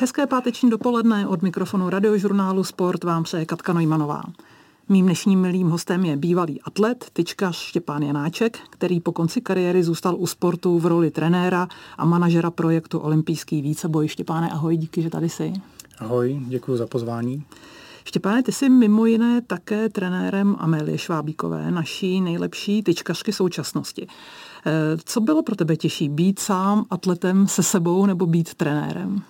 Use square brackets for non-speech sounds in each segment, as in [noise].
Hezké páteční dopoledne od mikrofonu radiožurnálu Sport vám přeje Katka Nojmanová. Mým dnešním milým hostem je bývalý atlet, tyčkař Štěpán Janáček, který po konci kariéry zůstal u sportu v roli trenéra a manažera projektu Olympijský víceboj. Štěpáne, ahoj, díky, že tady jsi. Ahoj, děkuji za pozvání. Štěpáne, ty jsi mimo jiné také trenérem Amélie Švábíkové, naší nejlepší tyčkařky současnosti. Eh, co bylo pro tebe těžší, být sám atletem se sebou nebo být trenérem?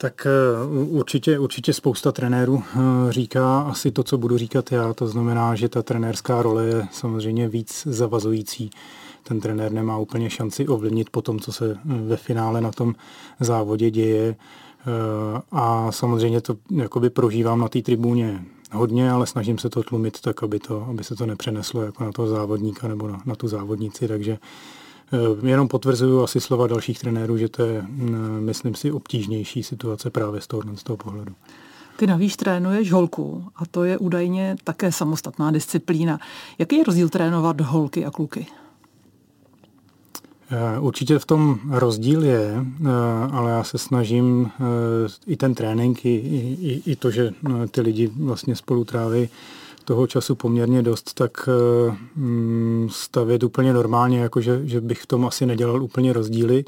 Tak eh, určitě, určitě spousta trenérů eh, říká asi to, co budu říkat já. To znamená, že ta trenérská role je samozřejmě víc zavazující. Ten trenér nemá úplně šanci ovlivnit po tom, co se ve finále na tom závodě děje. A samozřejmě to jakoby prožívám na té tribuně hodně, ale snažím se to tlumit tak, aby, to, aby se to nepřeneslo jako na toho závodníka nebo na, na tu závodnici, takže eh, jenom potvrzuju asi slova dalších trenérů, že to je, mm, myslím si, obtížnější situace právě z toho, z toho pohledu. Ty navíc trénuješ holku a to je údajně také samostatná disciplína. Jaký je rozdíl trénovat holky a kluky? Eh, určitě v tom rozdíl je, eh, ale já se snažím eh, i ten trénink, i, i, i to, že ty lidi vlastně spolu tráví toho času poměrně dost, tak mm, stavět úplně normálně, jakože že bych v tom asi nedělal úplně rozdíly.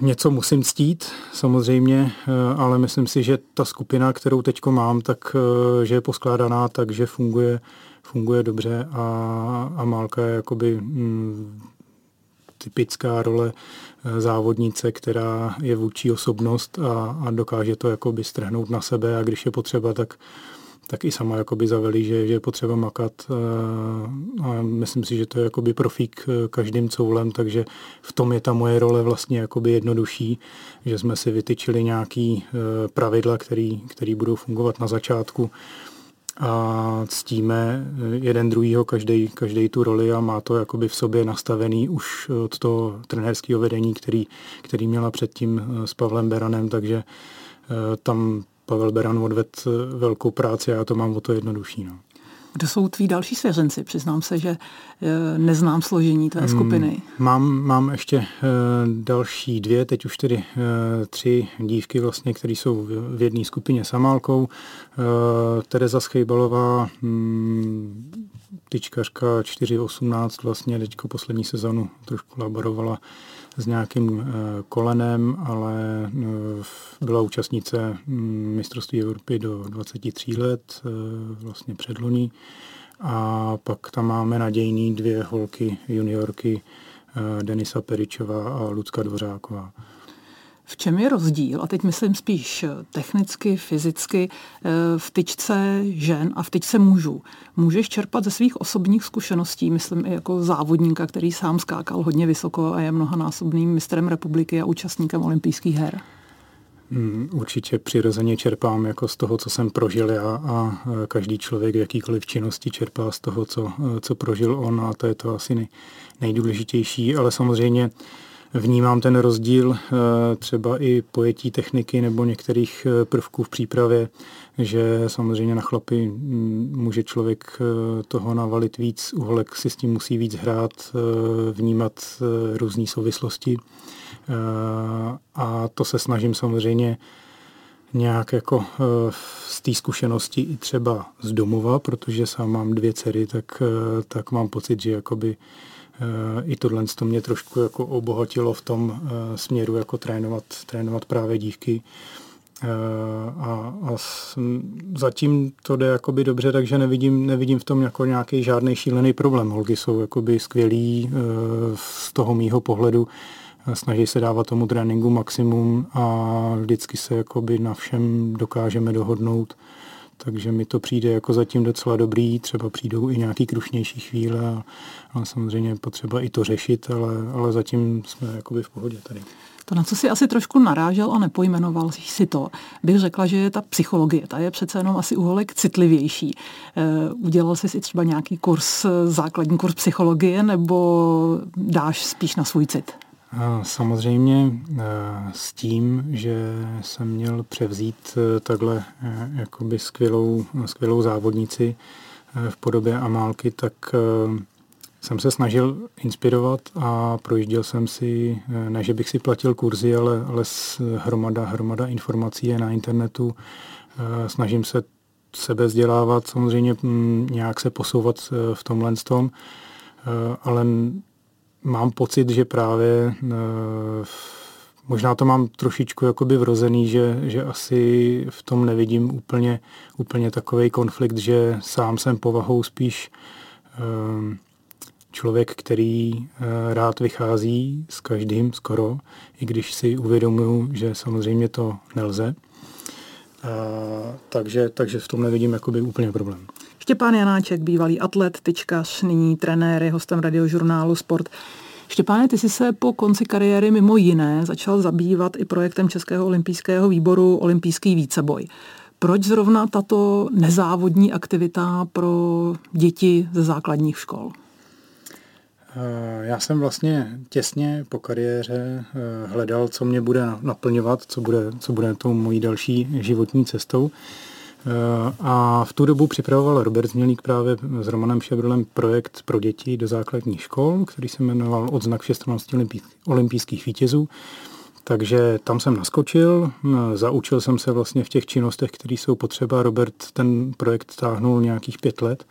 Něco musím ctít, samozřejmě, ale myslím si, že ta skupina, kterou teď mám, tak že je poskládaná tak, že funguje, funguje dobře a, a Málka je jakoby mm, typická role eh, závodnice, která je vůči osobnost a, a dokáže to jakoby strhnout na sebe a když je potřeba, tak tak i sama jakoby zavelí, že, že je potřeba makat eh, a myslím si, že to je jakoby profík eh, každým coulem, takže v tom je ta moje role vlastně jakoby jednodušší, že jsme si vytyčili nějaký pravidla, který, který budou fungovat na začátku a ctíme jeden druhýho, každý, každý tu roli a má to jakoby v sobě nastavený už od toho trenérského vedení, který, který měla předtím eh, s Pavlem Beranem, takže eh, tam Pavel Beran odved eh, velkou práci a já to mám o to jednodušší. No. Kdo jsou tví další svěřenci? Přiznám se, že eh, neznám složení té skupiny. Mám, mám ještě eh, další dvě, teď už tedy tři dívky vlastně, které jsou v jedné skupině s Amálkou. Tereza Schejbalová, hm, tyčkařka 4.18 vlastně teďko poslední sezonu trošku laborovala s nějakým eh, kolenem, ale eh, byla účastnice mm, mistrovství Evropy do 23 let, eh, vlastně předloní. A pak tam máme nadějný dvě holky, juniorky, Denisa Peričová a Lucka Dvořáková. V čem je rozdíl, a teď myslím spíš technicky, fyzicky, eh, v tyčce žen a v tyčce mužů? Můžeš čerpat ze svých osobních zkušeností, myslím i jako závodníka, který sám skákal hodně vysoko a je mnohanásobným mistrem republiky a účastníkem olympijských her? Hmm, určitě přirozeně čerpám jako z toho, co jsem prožil já a každý člověk v jakýkoliv činnosti čerpá z toho, co, co prožil on a to je to asi nejdůležitější, ale samozřejmě Vnímám ten rozdíl eh, třeba i pojetí techniky nebo některých eh, prvků v přípravě, že samozřejmě na chlapy mm, může člověk eh, toho navalit víc, uholek si s tím musí víc hrát, vnímat různé souvislosti. A to se snažím samozřejmě nějak jako z té zkušenosti i třeba z domova, protože sám mám dvě dcery, tak, tak mám pocit, že jakoby i tohle to mě trošku jako obohatilo v tom eh, směru jako trénovat, trénovat právě dívky. Eh, a, a zatím to jde jakoby dobře, takže nevidím, nevidím v tom jako nějaký žádný šílený problém. Holky jsou jakoby skvělí z toho mýho pohledu, snaží se dávat tomu tréninku maximum a vždycky se jakoby na všem dokážeme dohodnout takže mi to přijde jako zatím docela dobrý, třeba přijdou i nějaký krušnější chvíle, ale samozřejmě je potřeba i to řešit, ale, ale zatím jsme jakoby v pohodě tady. To, na co si asi trošku narážel a nepojmenoval si to, bych řekla, že je ta psychologie. Ta je přece jenom asi uholek citlivější. E, udělal jsi si třeba nějaký kurz, základní kurz psychologie, nebo dáš spíš na svůj cit? Samozřejmě eh, s tím, že jsem měl převzít eh, takhle eh, jakoby skvělou, skvělou závodnici v podobě Amálky, tak jsem se snažil inspirovat a projížděl jsem si, ne že bych si platil kurzy, ale, ale hromada, hromada informací je na internetu. Snažím se sebe vzdělávat, samozřejmě nějak se posouvat v tomhle tom, ale mám pocit, že právě možná to mám trošičku jakoby vrozený, že, že asi v tom nevidím úplně, úplně takový konflikt, že sám jsem povahou spíš um, člověk, který uh, rád vychází s každým skoro, i když si uvědomuju, že samozřejmě to nelze. Uh, takže, takže v tom nevidím jakoby úplně problém. Štěpán Janáček, bývalý atlet, tyčkař, nyní trenér, je hostem radiožurnálu Sport. Štěpáne, ty jsi se po konci kariéry mimo jiné začal zabývat i projektem Českého olympijského výboru Olympijský víceboj. Proč zrovna tato nezávodní aktivita pro děti ze základních škol? Eh, já jsem vlastně těsně po kariéře eh, hledal, co mě bude naplňovat, co bude, co bude tou mojí další životní cestou. Eh, a v tu dobu připravoval Robert Změlík právě s Romanem Šebrolem projekt pro děti do základních škol, který se jmenoval Odznak všestrannosti olympijských vítězů. Takže tam jsem naskočil, eh, zaučil jsem se vlastně v těch činnostech, které jsou potřeba. Robert ten projekt táhnul nějakých pět let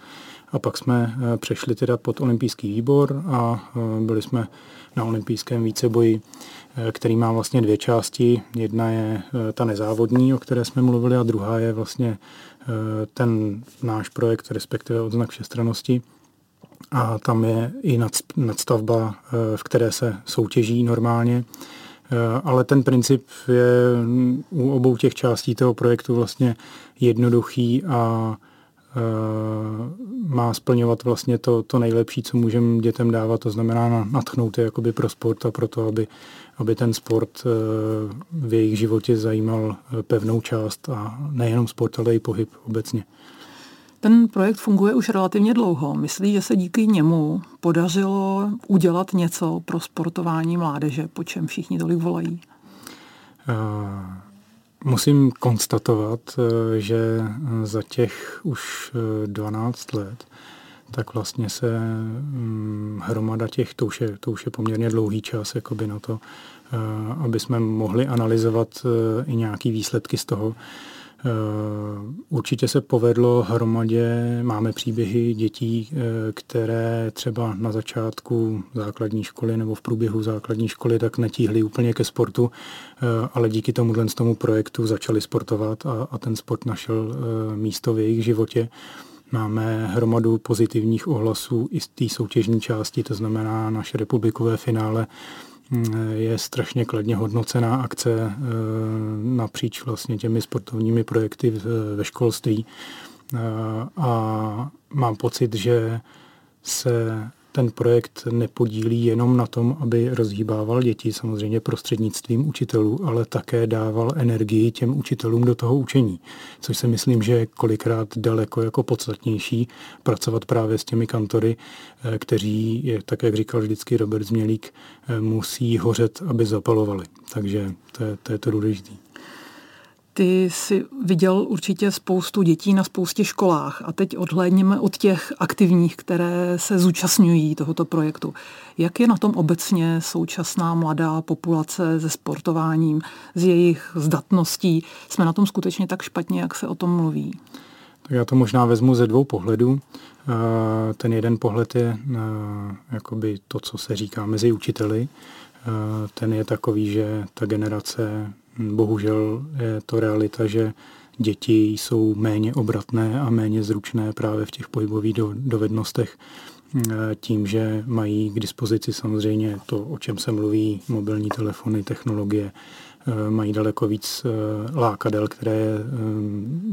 a pak jsme eh, přešli teda pod olympijský výbor a byli jsme na olympijském víceboji Eh, který má vlastně dvě části. Jedna je eh, ta nezávodní, o které jsme mluvili, a druhá je vlastně eh, ten náš projekt, respektive odznak všestranosti. A tam je i nadstavba, v které se soutěží normálně. Ale ten princip je u obou těch částí toho projektu vlastně jednoduchý a má splňovat vlastně to, to nejlepší, co můžeme dětem dávat, to znamená natchnout je jakoby pro sport a pro to, aby aby ten sport eh, v jejich životě zajímal eh, pevnou část a nejenom sport, ale i pohyb obecně. Ten projekt funguje už relativně dlouho. Myslí, že se díky němu podařilo udělat něco pro sportování mládeže, po čem všichni tolik volají? Uh, musím konstatovat, že za těch už 12 let tak vlastně se hm, hromada těch, to už, je, to už je poměrně dlouhý čas jakoby na to, eh, aby jsme mohli analyzovat eh, i nějaký výsledky z toho. Eh, určitě se povedlo hromadě, máme příběhy dětí, které třeba na začátku základní školy nebo v průběhu základní školy tak netíhly úplně ke sportu, ale díky tomu tomu projektu začali sportovat a, a ten sport našel místo v jejich životě. Máme hromadu pozitivních ohlasů i z té soutěžní části, to znamená naše republikové finále je strašně kladně hodnocená akce e, napříč vlastně těmi sportovními projekty ve školství. E, a mám pocit, že se ten projekt nepodílí jenom na tom, aby rozhýbával děti, samozřejmě prostřednictvím učitelů, ale také dával energii těm učitelům do toho učení, což si myslím, že je kolikrát daleko jako podstatnější pracovat právě s těmi kantory, eh, kteří, tak jak říkal vždycky Robert Změlík, eh, musí hořet, aby zapalovali. Takže to je to, je to důležité. Ty jsi viděl určitě spoustu dětí na spoustě školách a teď odhlédněme od těch aktivních, které se zúčastňují tohoto projektu. Jak je na tom obecně současná mladá populace se sportováním, s jejich zdatností? Jsme na tom skutečně tak špatně, jak se o tom mluví? Tak já to možná vezmu ze dvou pohledů. Eh, ten jeden pohled je eh, jakoby to, co se říká mezi učiteli. Eh, ten je takový, že ta generace Bohužel je to realita, že děti jsou méně obratné a méně zručné právě v těch pohybových dovednostech eh, tím, že mají k dispozici samozřejmě to, o čem se mluví, mobilní telefony, technologie, eh, mají daleko víc eh, lákadel, které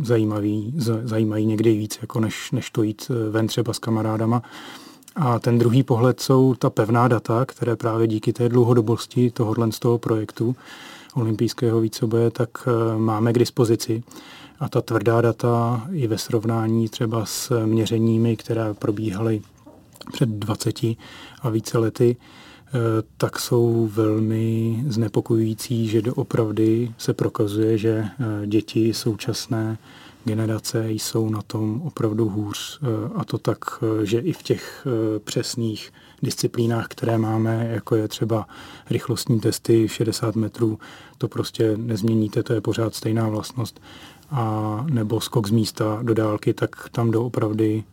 zajímaví, zajímají někdy víc, jako než, než to jít ven třeba s kamarádama. A ten druhý pohled jsou ta pevná data, které právě díky té dlouhodobosti tohohle z toho projektu olympijského víceboje, tak eh, máme k dispozici. A ta tvrdá data i ve srovnání třeba s měřeními, které probíhaly před 20 a více lety, eh, tak jsou velmi znepokojující, že doopravdy se prokazuje, že eh, děti současné generace jsou na tom opravdu hůř. A to tak, že i v těch přesných disciplínách, které máme, jako je třeba rychlostní testy 60 metrů, to prostě nezměníte, to je pořád stejná vlastnost. A nebo skok z místa do dálky, tak tam doopravdy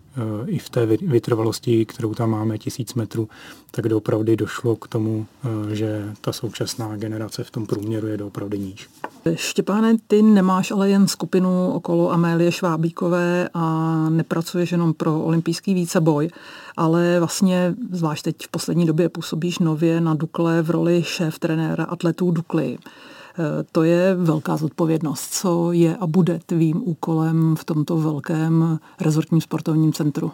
i v té vytrvalosti, kterou tam máme, tisíc metrů, tak doopravdy došlo k tomu, eh, že ta současná generace v tom průměru je doopravdy níž. Štěpáne, ty nemáš ale jen skupinu okolo Amélie Švábíkové a nepracuješ jenom pro olympijský víceboj, ale vlastně, zvlášť teď v poslední době, působíš nově na Dukle v roli šéf trenéra atletů Dukly. Eh, to je velká zodpovědnost. Co je a bude tvým úkolem v tomto velkém rezortním sportovním centru?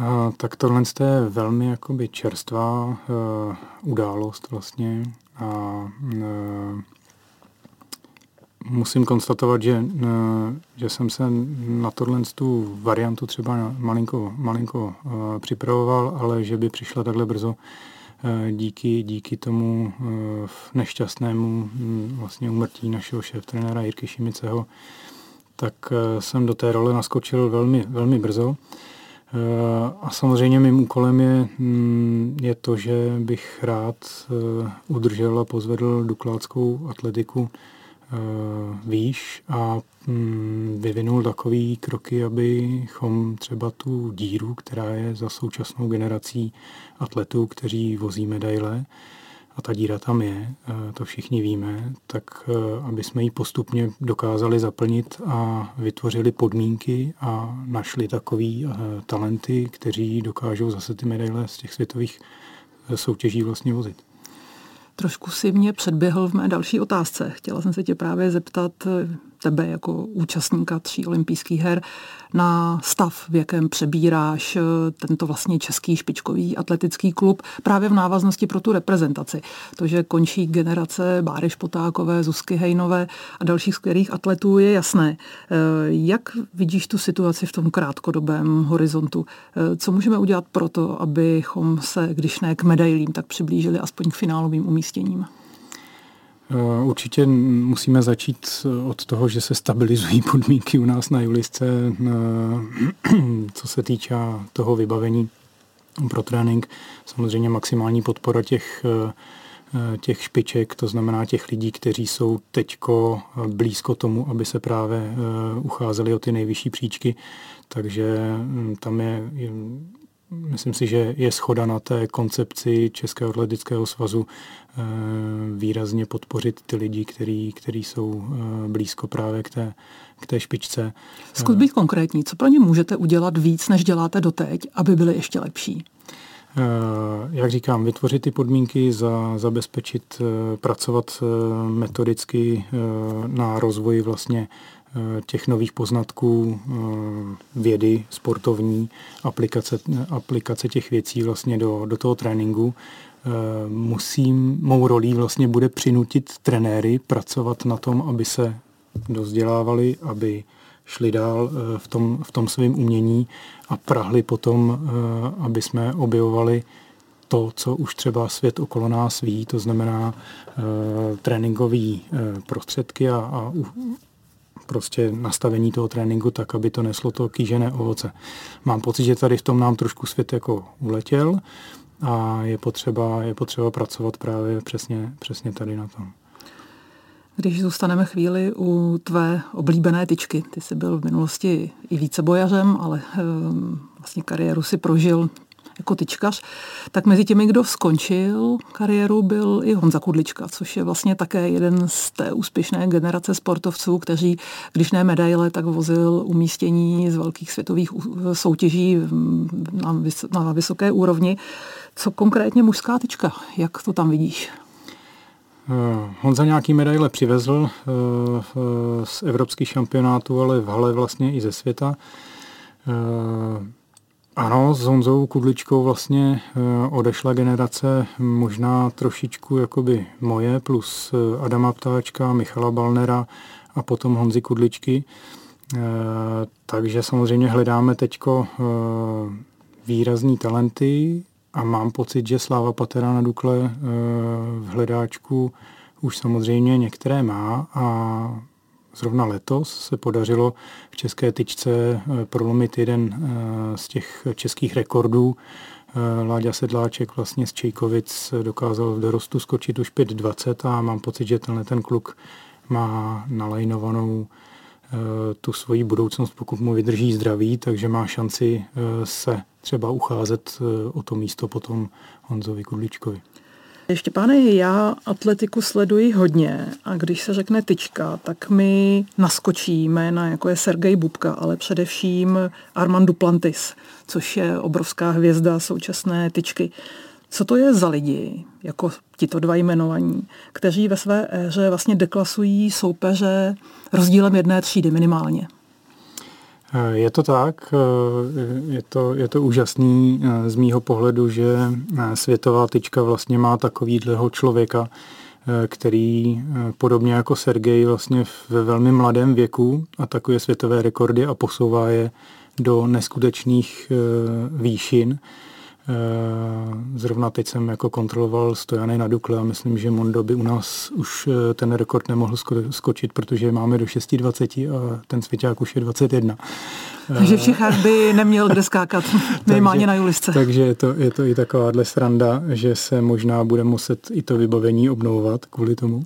A, tak tohle je velmi jakoby čerstvá uh, událost vlastně a uh, musím konstatovat, že, že jsem se na tohle tu variantu třeba malinko, malinko připravoval, ale že by přišla takhle brzo, díky, díky tomu eh, nešťastnému hm, vlastně umrtí našeho šéf-trenéra Jirky Šimiceho, tak eh, jsem do té role naskočil velmi, velmi brzo. A samozřejmě mým úkolem je, hm, je to, že bych rád udržel a pozvedl dukláckou atletiku výš a hm, vyvinul takový kroky, abychom třeba tu díru, která je za současnou generací atletů, kteří vozí medaile, a ta díra tam je, eh, to všichni víme, tak eh, aby jsme ji postupně dokázali zaplnit a vytvořili podmínky a našli takový eh, talenty, kteří dokážou zase ty medaile z těch světových soutěží vlastně vozit. Trošku si mě předběhl v mé další otázce. Chtěla jsem se tě právě zeptat, tebe jako účastníka tří olympijských her na stav, v jakém přebíráš eh, tento vlastně český špičkový atletický klub právě v návaznosti pro tu reprezentaci. To, že končí generace Báry Špotákové, Zuzky Hejnové a dalších skvělých atletů je jasné. Eh, jak vidíš tu situaci v tom krátkodobém horizontu? Eh, co můžeme udělat pro to, abychom se, když ne k medailím, tak přiblížili aspoň k finálovým umístěním? Eh, určitě musíme začít od toho, že se stabilizují [laughs] podmínky u nás na Julisce, eh, [clears throat] co se týče toho vybavení pro trénink. Samozřejmě maximální podpora těch, eh, těch špiček, to znamená těch lidí, kteří jsou teďko blízko tomu, aby se právě ucházeli o ty nejvyšší příčky. Takže hm, tam je Myslím si, že je schoda na té koncepci Českého atletického svazu eh, výrazně podpořit ty lidi, který, který jsou eh, blízko právě k té, k té špičce. Zkus být konkrétní. Co pro ně můžete udělat víc, než děláte doteď, aby byly ještě lepší? Eh, jak říkám, vytvořit ty podmínky, za, zabezpečit, pracovat metodicky na rozvoji vlastně těch nových poznatků eh, vědy, sportovní, aplikace, aplikace těch věcí vlastně do, do toho tréninku. Eh, musím, mou rolí vlastně bude přinutit trenéry pracovat na tom, aby se dozdělávali, aby šli dál v tom, v tom svém umění a prahli potom, aby jsme objevovali to, co už třeba svět okolo nás ví, to znamená tréninkové prostředky a, a prostě nastavení toho tréninku tak, aby to neslo to kýžené ovoce. Mám pocit, že tady v tom nám trošku svět jako uletěl a je potřeba, je potřeba pracovat právě přesně, přesně tady na tom. Když zůstaneme chvíli u tvé oblíbené tyčky, ty jsi byl v minulosti i více bojařem, ale um, vlastně kariéru si prožil jako tyčkař, tak mezi těmi, kdo skončil kariéru, byl i Honza Kudlička, což je vlastně také jeden z té úspěšné generace sportovců, kteří, když ne medaile, tak vozil umístění z velkých světových soutěží na, vys- na vysoké úrovni. Co konkrétně mužská tyčka? Jak to tam vidíš? Eh, Honza nějaký medaile přivezl eh, z evropských šampionátů, ale v hale vlastně i ze světa. Ano, s Honzou Kudličkou vlastně eh, odešla generace možná trošičku jakoby moje, plus eh, Adama Ptáčka, Michala Balnera a potom Honzy Kudličky. Eh, takže samozřejmě hledáme teďko výrazní talenty a mám pocit, že Sláva Patera na Dukle v hledáčku už samozřejmě některé má a zrovna letos se podařilo v české tyčce prolomit jeden z těch českých rekordů. Láďa Sedláček vlastně z Čejkovic dokázal v dorostu skočit už 5.20 a mám pocit, že tenhle ten kluk má nalajnovanou tu svoji budoucnost, pokud mu vydrží zdraví, takže má šanci se třeba ucházet o to místo potom Honzovi Kudličkovi. Ještě pane, já atletiku sleduji hodně a když se řekne tyčka, tak mi naskočí jména, jako je Sergej Bubka, ale především Armand Duplantis, což je obrovská hvězda současné tyčky. Co to je za lidi, jako tito dva jmenovaní, kteří ve své éře vlastně deklasují soupeře rozdílem jedné třídy minimálně? Je to tak, je to, je to úžasný z mýho pohledu, že světová tyčka vlastně má takovýhleho člověka, který podobně jako Sergej vlastně ve velmi mladém věku atakuje světové rekordy a posouvá je do neskutečných výšin. Eh, zrovna teď jsem jako kontroloval stojany na Dukle a myslím, že Mondo by u nás už eh, ten rekord nemohl skočit, protože máme do 6,20 a ten svěťák už je 21. Takže v Čechách by neměl kde skákat, [laughs] minimálně na Julisce. Takže je to, je to i takováhle sranda, že se možná bude muset i to vybavení obnovovat kvůli tomu.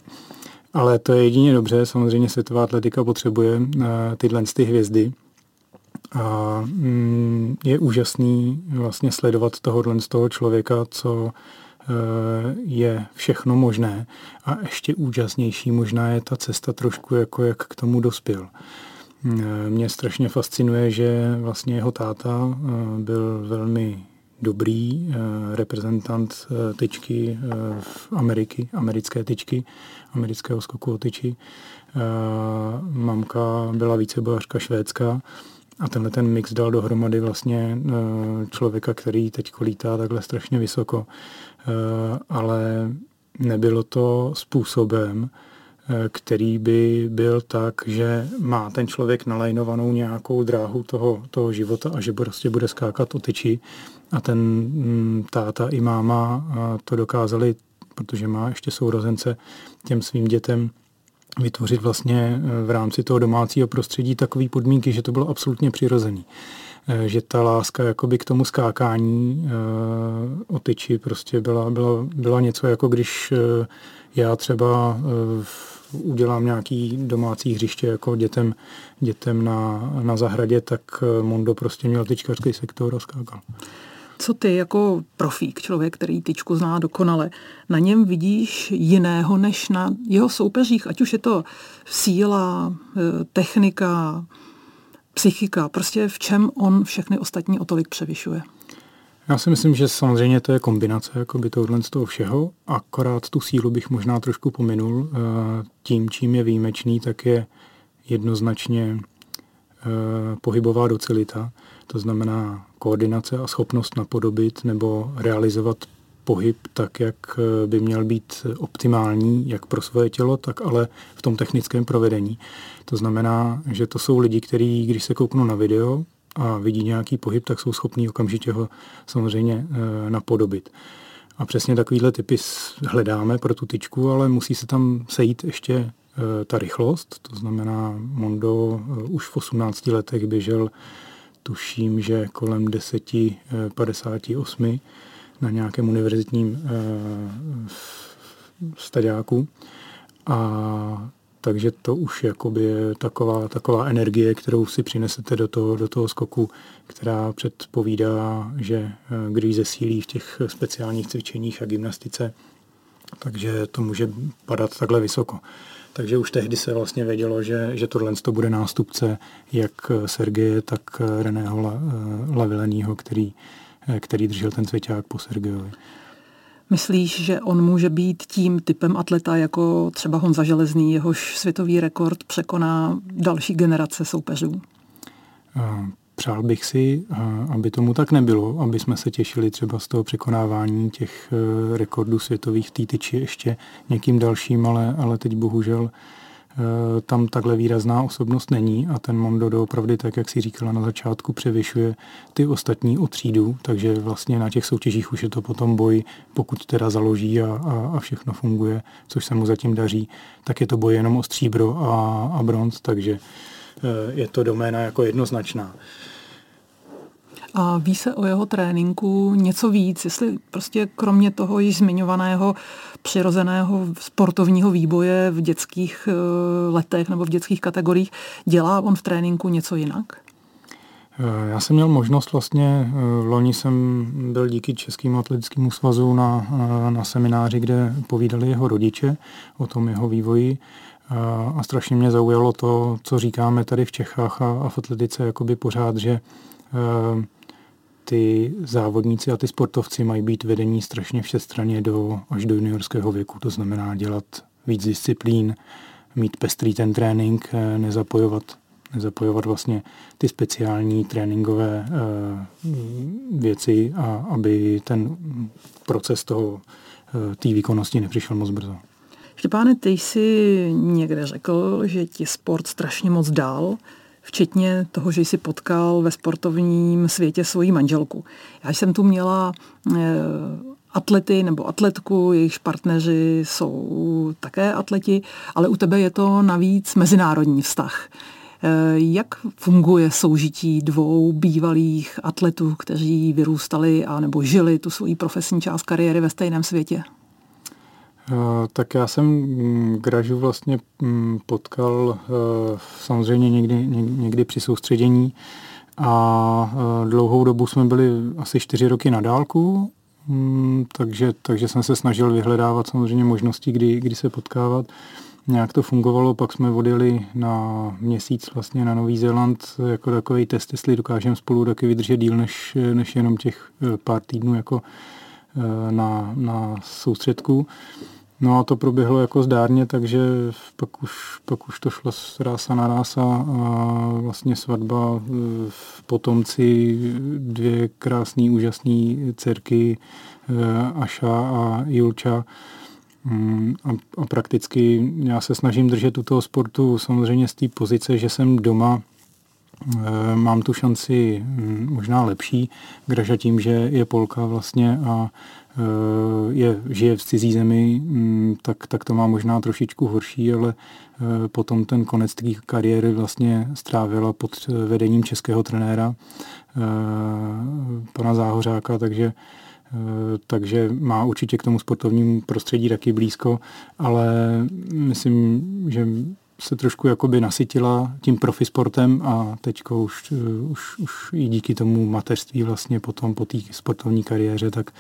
Ale to je jedině dobře, samozřejmě světová atletika potřebuje eh, tyhle ty hvězdy, a mm, je úžasný vlastně sledovat tohohle z toho člověka, co e, je všechno možné. A ještě úžasnější možná je ta cesta trošku, jako jak k tomu dospěl. E, mě strašně fascinuje, že vlastně jeho táta e, byl velmi dobrý reprezentant tyčky v Ameriky, americké tyčky, amerického skoku o tyči. Mamka byla vícebojařka švédská a tenhle ten mix dal dohromady vlastně eh, člověka, který teď kolítá takhle strašně vysoko. Eh, ale nebylo to způsobem, eh, který by byl tak, že má ten člověk nalajnovanou nějakou dráhu toho, toho života a že prostě bude skákat o tyči. A ten mm, táta i máma to dokázali, protože má ještě sourozence těm svým dětem, vytvořit vlastně eh, v rámci toho domácího prostředí takové podmínky, že to bylo absolutně přirozený. Eh, že ta láska jakoby k tomu skákání eh, o tyči prostě byla, byla, byla něco jako když já třeba udělám nějaký domácí hřiště jako dětem, dětem na, na zahradě, tak Mondo prostě měl tyčkařský sektor a skákal. Co ty jako profík, člověk, který tyčku zná dokonale, na něm vidíš jiného než na jeho soupeřích, ať už je to síla, eh, technika, psychika, prostě v čem on všechny ostatní o tolik převyšuje? Já si myslím, že samozřejmě to je kombinace jakoby tohle z toho všeho, akorát tu sílu bych možná trošku pominul. Eh, tím, čím je výjimečný, tak je jednoznačně eh, pohybová docilita. To znamená koordinace a schopnost napodobit nebo realizovat pohyb tak, jak eh, by měl být optimální, jak pro svoje tělo, tak ale v tom technickém provedení. To znamená, že to jsou lidi, kteří, když se kouknou na video a vidí nějaký pohyb, tak jsou schopní okamžitě ho samozřejmě eh, napodobit. A přesně takovýhle typy hledáme pro tu tyčku, ale musí se tam sejít ještě eh, ta rychlost, to znamená Mondo už v 18 letech běžel tuším, že kolem 10.58 eh, na nějakém univerzitním eh, staďáku. A takže to už jakoby je taková, taková energie, kterou si přinesete do toho, do toho skoku, která předpovídá, že eh, když zesílí v těch speciálních cvičeních a gymnastice, takže to může padat takhle vysoko. Takže už tehdy se vlastně vědělo, že, že tohle to bude nástupce jak Sergeje, tak Reného Lavileního, který, který držel ten svěťák po Sergejovi. Myslíš, že on může být tím typem atleta jako třeba Honza Železný, jehož světový rekord překoná další generace soupeřů? Přál bych si, aby tomu tak nebylo, aby jsme se těšili třeba z toho překonávání těch e, rekordů světových v ještě někým dalším, ale, ale teď bohužel tam takhle výrazná osobnost není a ten Mondo doopravdy, tak jak si říkala na začátku, převyšuje ty ostatní o třídu, takže vlastně na těch soutěžích už je to potom boj, pokud teda založí a, a, a všechno funguje, což se mu zatím daří, tak je to boj jenom o stříbro a, a bronz, takže je to doména jako jednoznačná. A ví se o jeho tréninku něco víc, jestli prostě kromě toho již zmiňovaného přirozeného sportovního výboje v dětských eh, letech nebo v dětských kategoriích, dělá on v tréninku něco jinak? Eh, já jsem měl možnost vlastně, eh, v loni jsem byl díky Českému atletickému svazu na, na semináři, kde povídali jeho rodiče o tom jeho vývoji a strašně mě zaujalo to, co říkáme tady v Čechách a, a v atletice jakoby pořád, že ty závodníci a ty sportovci mají být vedení strašně všestranně do, až do juniorského věku. To znamená dělat víc disciplín, mít pestrý ten trénink, eh, nezapojovat, nezapojovat vlastně ty speciální tréninkové uh, věci, a aby ten proces toho té výkonnosti nepřišel moc brzo. Štěpáne, ty jsi někde řekl, že ti sport strašně moc dal včetně toho, že jsi potkal ve sportovním světě svoji manželku. Já jsem tu měla eh, atlety nebo atletku, jejichž partneři jsou také atleti, ale u tebe je to navíc mezinárodní vztah. Eh, jak funguje soužití dvou bývalých atletů, kteří vyrůstali a nebo žili tu svoji profesní část kariéry ve stejném světě? Eh, tak já jsem mm, Gražu vlastně mm, potkal eh, samozřejmě někdy, někdy při soustředění a eh, dlouhou dobu jsme byli asi čtyři roky na dálku, mm, takže, takže jsem se snažil vyhledávat samozřejmě možnosti, kdy, kdy se potkávat. Nějak to fungovalo, pak jsme odjeli na měsíc vlastně na Nový Zéland jako takový test, jestli dokážeme spolu taky vydržet díl než, než jenom těch pár týdnů jako na, na soustředku. No a to proběhlo jako zdárně, takže pak už, pak už to šlo z rása na rása a vlastně svatba v potomci, dvě krásné, úžasné dcerky eh, Aša a Julča. Mm, a, a prakticky já se snažím držet u toho sportu samozřejmě z té pozice, že jsem doma, eh, mám tu šanci mm, možná lepší, Graža tím, že je Polka vlastně a Eh, je, žije v cizí zemi, mm, tak, tak to má možná trošičku horší, ale eh, potom ten konec té kariéry vlastně strávila pod vedením českého trenéra eh, pana Záhořáka, takže takže má určitě k tomu sportovnímu prostředí taky blízko, ale myslím, že se trošku jakoby nasytila tím profisportem a teď už, už, už i díky tomu mateřství vlastně potom po té sportovní kariéře, tak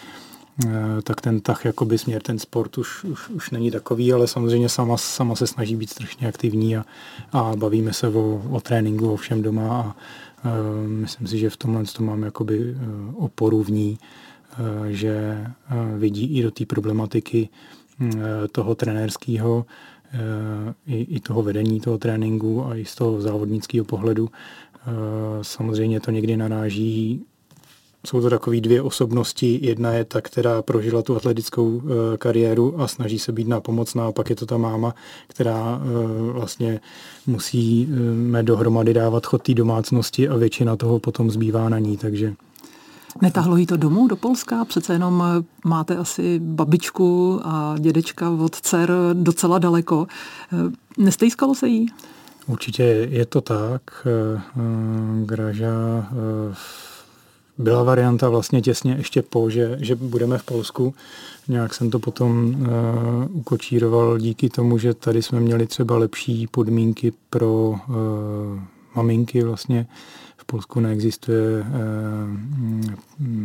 Eh, tak ten tah, jakoby směr, ten sport už, už, už není takový, ale samozřejmě sama, sama se snaží být strašně aktivní a, a bavíme se o, o tréninku, o všem doma a a eh, myslím si, že v tomhle to mám jakoby eh, oporu v ní, že vidí i do té problematiky toho trenérského, i, i toho vedení toho tréninku a i z toho závodnického pohledu. Samozřejmě to někdy naráží jsou to takové dvě osobnosti. Jedna je ta, která prožila tu atletickou e, kariéru a snaží se být nápomocná, a pak je to ta máma, která e, vlastně musíme dohromady dávat chod té domácnosti a většina toho potom zbývá na ní, takže Netahlo jí to domů do Polska? Přece jenom máte asi babičku a dědečka od dcer docela daleko. Nestejskalo se jí? Určitě je to tak. Graža byla varianta vlastně těsně ještě po, že, že budeme v Polsku. Nějak jsem to potom uh, ukočíroval díky tomu, že tady jsme měli třeba lepší podmínky pro uh, maminky vlastně. Polsku neexistuje uh,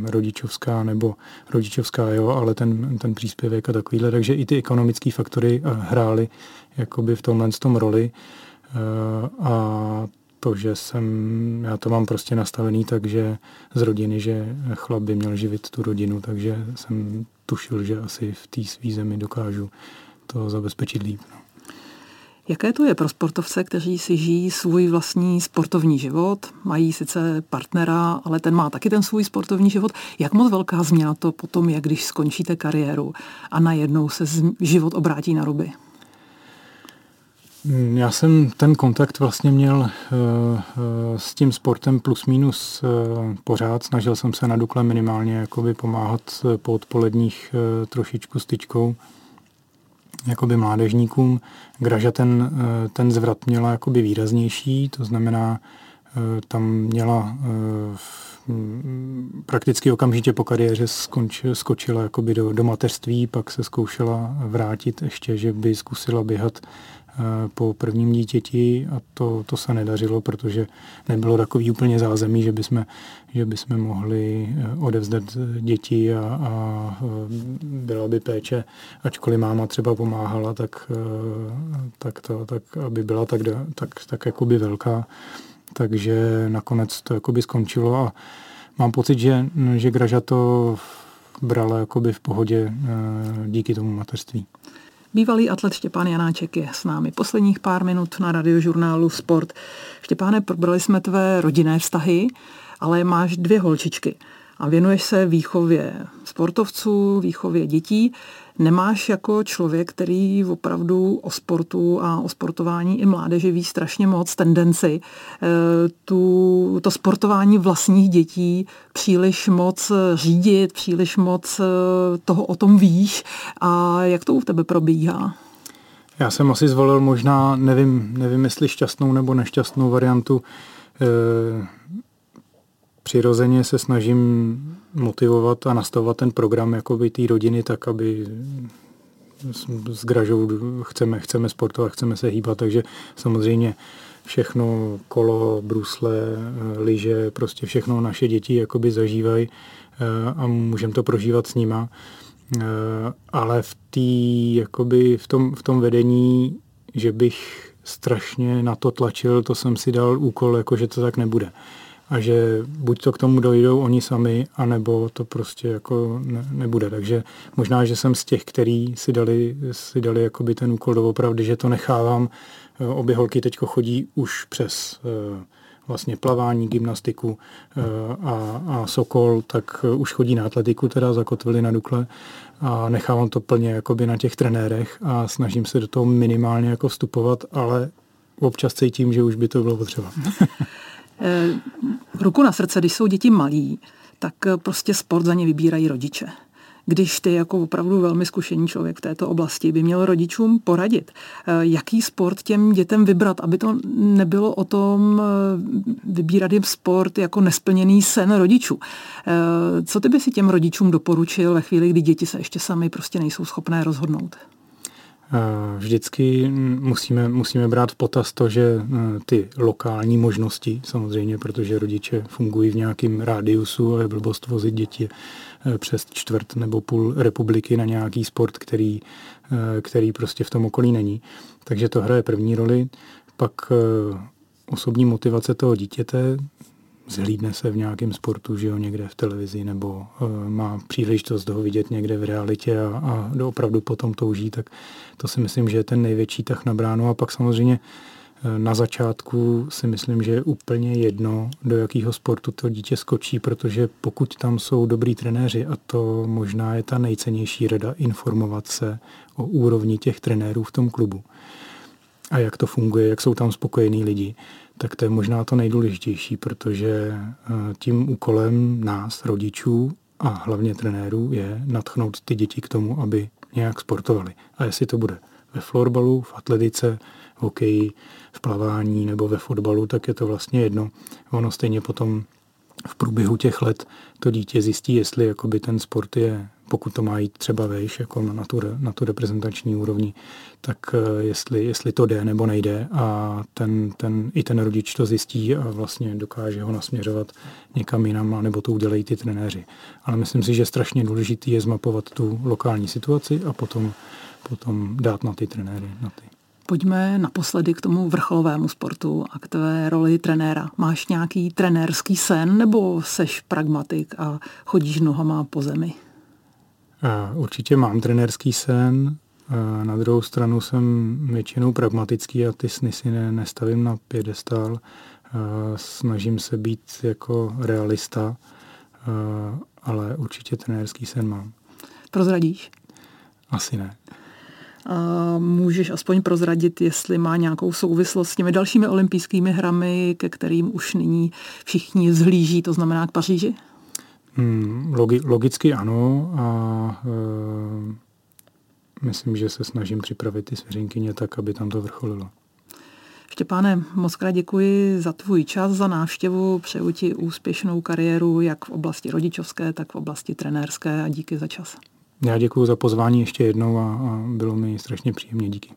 rodičovská nebo rodičovská, jo, ale ten, ten příspěvek a takovýhle, takže i ty ekonomické faktory hrály jakoby v tomhle tom roli. Uh, a to, že jsem, já to mám prostě nastavený tak, že z rodiny, že chlap by měl živit tu rodinu, takže jsem tušil, že asi v té své zemi dokážu to zabezpečit líp. No. Jaké to je pro sportovce, kteří si žijí svůj vlastní sportovní život, mají sice partnera, ale ten má taky ten svůj sportovní život. Jak moc velká změna to potom je, když skončíte kariéru a najednou se život obrátí na ruby? Mm, já jsem ten kontakt vlastně měl uh, uh, s tím sportem plus minus uh, pořád. Snažil jsem se na Dukle minimálně jakoby pomáhat po odpoledních trošičku styčkou jakoby mládežníkům. Graža ten, ten zvrat měla jakoby výraznější, to znamená, tam měla prakticky okamžitě po kariéře skonč, skočila jakoby do, do mateřství, pak se zkoušela vrátit ještě, že by zkusila běhat Eh, po prvním dítěti a to, to se nedařilo, protože nebylo takový úplně zázemí, že bychom, že bychom mohli eh, odevzdat děti a, a eh, byla by péče, ačkoliv máma třeba pomáhala, tak, tak, to, tak aby byla tak, tak, tak jakoby velká. Takže nakonec to jakoby skončilo a mám pocit, že, že Graža to brala jakoby v pohodě díky tomu mateřství. Bývalý atlet Štěpán Janáček je s námi posledních pár minut na radiožurnálu Sport. Štěpáne, probrali jsme tvé rodinné vztahy, ale máš dvě holčičky a věnuješ se výchově sportovců, výchově dětí. Nemáš jako člověk, který opravdu o sportu a o sportování i mládeži ví strašně moc tendenci, eh, tu, to sportování vlastních dětí příliš moc řídit, příliš moc eh, toho o tom víš a jak to u tebe probíhá? Já jsem asi zvolil možná, nevím, nevím jestli šťastnou nebo nešťastnou variantu eh, přirozeně se snažím motivovat a nastavovat ten program jakoby té rodiny tak, aby s Gražou chceme, chceme sportovat, chceme se hýbat, takže samozřejmě všechno, kolo, brusle, lyže, prostě všechno naše děti jakoby zažívají eh, a můžeme to prožívat s nima. Eh, ale v, tý, jakoby v, tom, v tom vedení, že bych strašně na to tlačil, to jsem si dal úkol, jako že to tak nebude a že buď to k tomu dojdou oni sami, anebo to prostě jako ne, nebude. Takže možná, že jsem z těch, který si dali, si dali jakoby ten úkol doopravdy, že to nechávám. Eh, obě holky teď chodí už přes eh, vlastně plavání, gymnastiku eh, a, a Sokol, tak už chodí na atletiku, teda zakotvili na Dukle a nechávám to plně jakoby na těch trenérech a snažím se do toho minimálně jako vstupovat, ale občas cítím, že už by to bylo potřeba. [laughs] Eh, ruku na srdce, když jsou děti malí, tak eh, prostě sport za ně vybírají rodiče. Když ty jako opravdu velmi zkušený člověk v této oblasti by měl rodičům poradit, eh, jaký sport těm dětem vybrat, aby to nebylo o tom vybírat jim sport jako nesplněný sen rodičů. Co ty by si těm rodičům doporučil ve chvíli, kdy děti se ještě sami prostě nejsou schopné rozhodnout? Vždycky musíme, musíme brát v potaz to, že e, ty lokální možnosti, samozřejmě, protože rodiče fungují v nějakém rádiusu a je blbost vozit děti e, přes čtvrt nebo půl republiky na nějaký sport, který, e, který prostě v tom okolí není. Takže to hraje první roli. Pak osobní motivace toho dítěte, zhlídne se v nějakém sportu, že jo, někde v televizi, nebo uh, má příležitost toho vidět někde v realitě a, a opravdu potom touží, tak to si myslím, že je ten největší tah na bránu. A pak samozřejmě uh, na začátku si myslím, že je úplně jedno, do jakého sportu to dítě skočí, protože pokud tam jsou dobrý trenéři, a to možná je ta nejcennější rada, informovat se o úrovni těch trenérů v tom klubu a jak to funguje, jak jsou tam spokojení lidi, tak to je možná to nejdůležitější, protože eh, tím úkolem nás, rodičů a hlavně trenérů je natchnout ty děti k tomu, aby nějak sportovali. A jestli to bude ve florbalu, v atletice, v hokeji, v plavání nebo ve fotbalu, tak je to vlastně jedno. Ono stejně potom v průběhu těch let to dítě zjistí, jestli jakoby ten sport je, pokud to má jít třeba vejš, jako na tu, na tu reprezentační úrovni, tak eh, jestli, jestli to jde nebo nejde a ten, ten, i ten rodič to zjistí a vlastně dokáže ho nasměřovat někam jinam, nebo to udělají ty trenéři. Ale myslím si, že strašně důležitý je zmapovat tu lokální situaci a potom, potom dát na ty trenéry. Na ty. Pojďme naposledy k tomu vrcholovému sportu a k tvé roli trenéra. Máš nějaký trenérský sen nebo seš pragmatik a chodíš nohama po zemi? Určitě mám trenérský sen. Na druhou stranu jsem většinou pragmatický a ty sny si ne, nestavím na pědestál. Snažím se být jako realista, ale určitě trenérský sen mám. Prozradíš? Asi ne. Můžeš aspoň prozradit, jestli má nějakou souvislost s těmi dalšími olympijskými hrami, ke kterým už nyní všichni zhlíží, to znamená k Paříži? Hmm, logi, logicky ano a e, myslím, že se snažím připravit ty svěřenkyně tak, aby tam to vrcholilo. Štěpáne, moc krát děkuji za tvůj čas, za návštěvu, přeju ti úspěšnou kariéru jak v oblasti rodičovské, tak v oblasti trenérské a díky za čas. Já děkuji za pozvání ještě jednou a, a bylo mi strašně příjemně. Díky.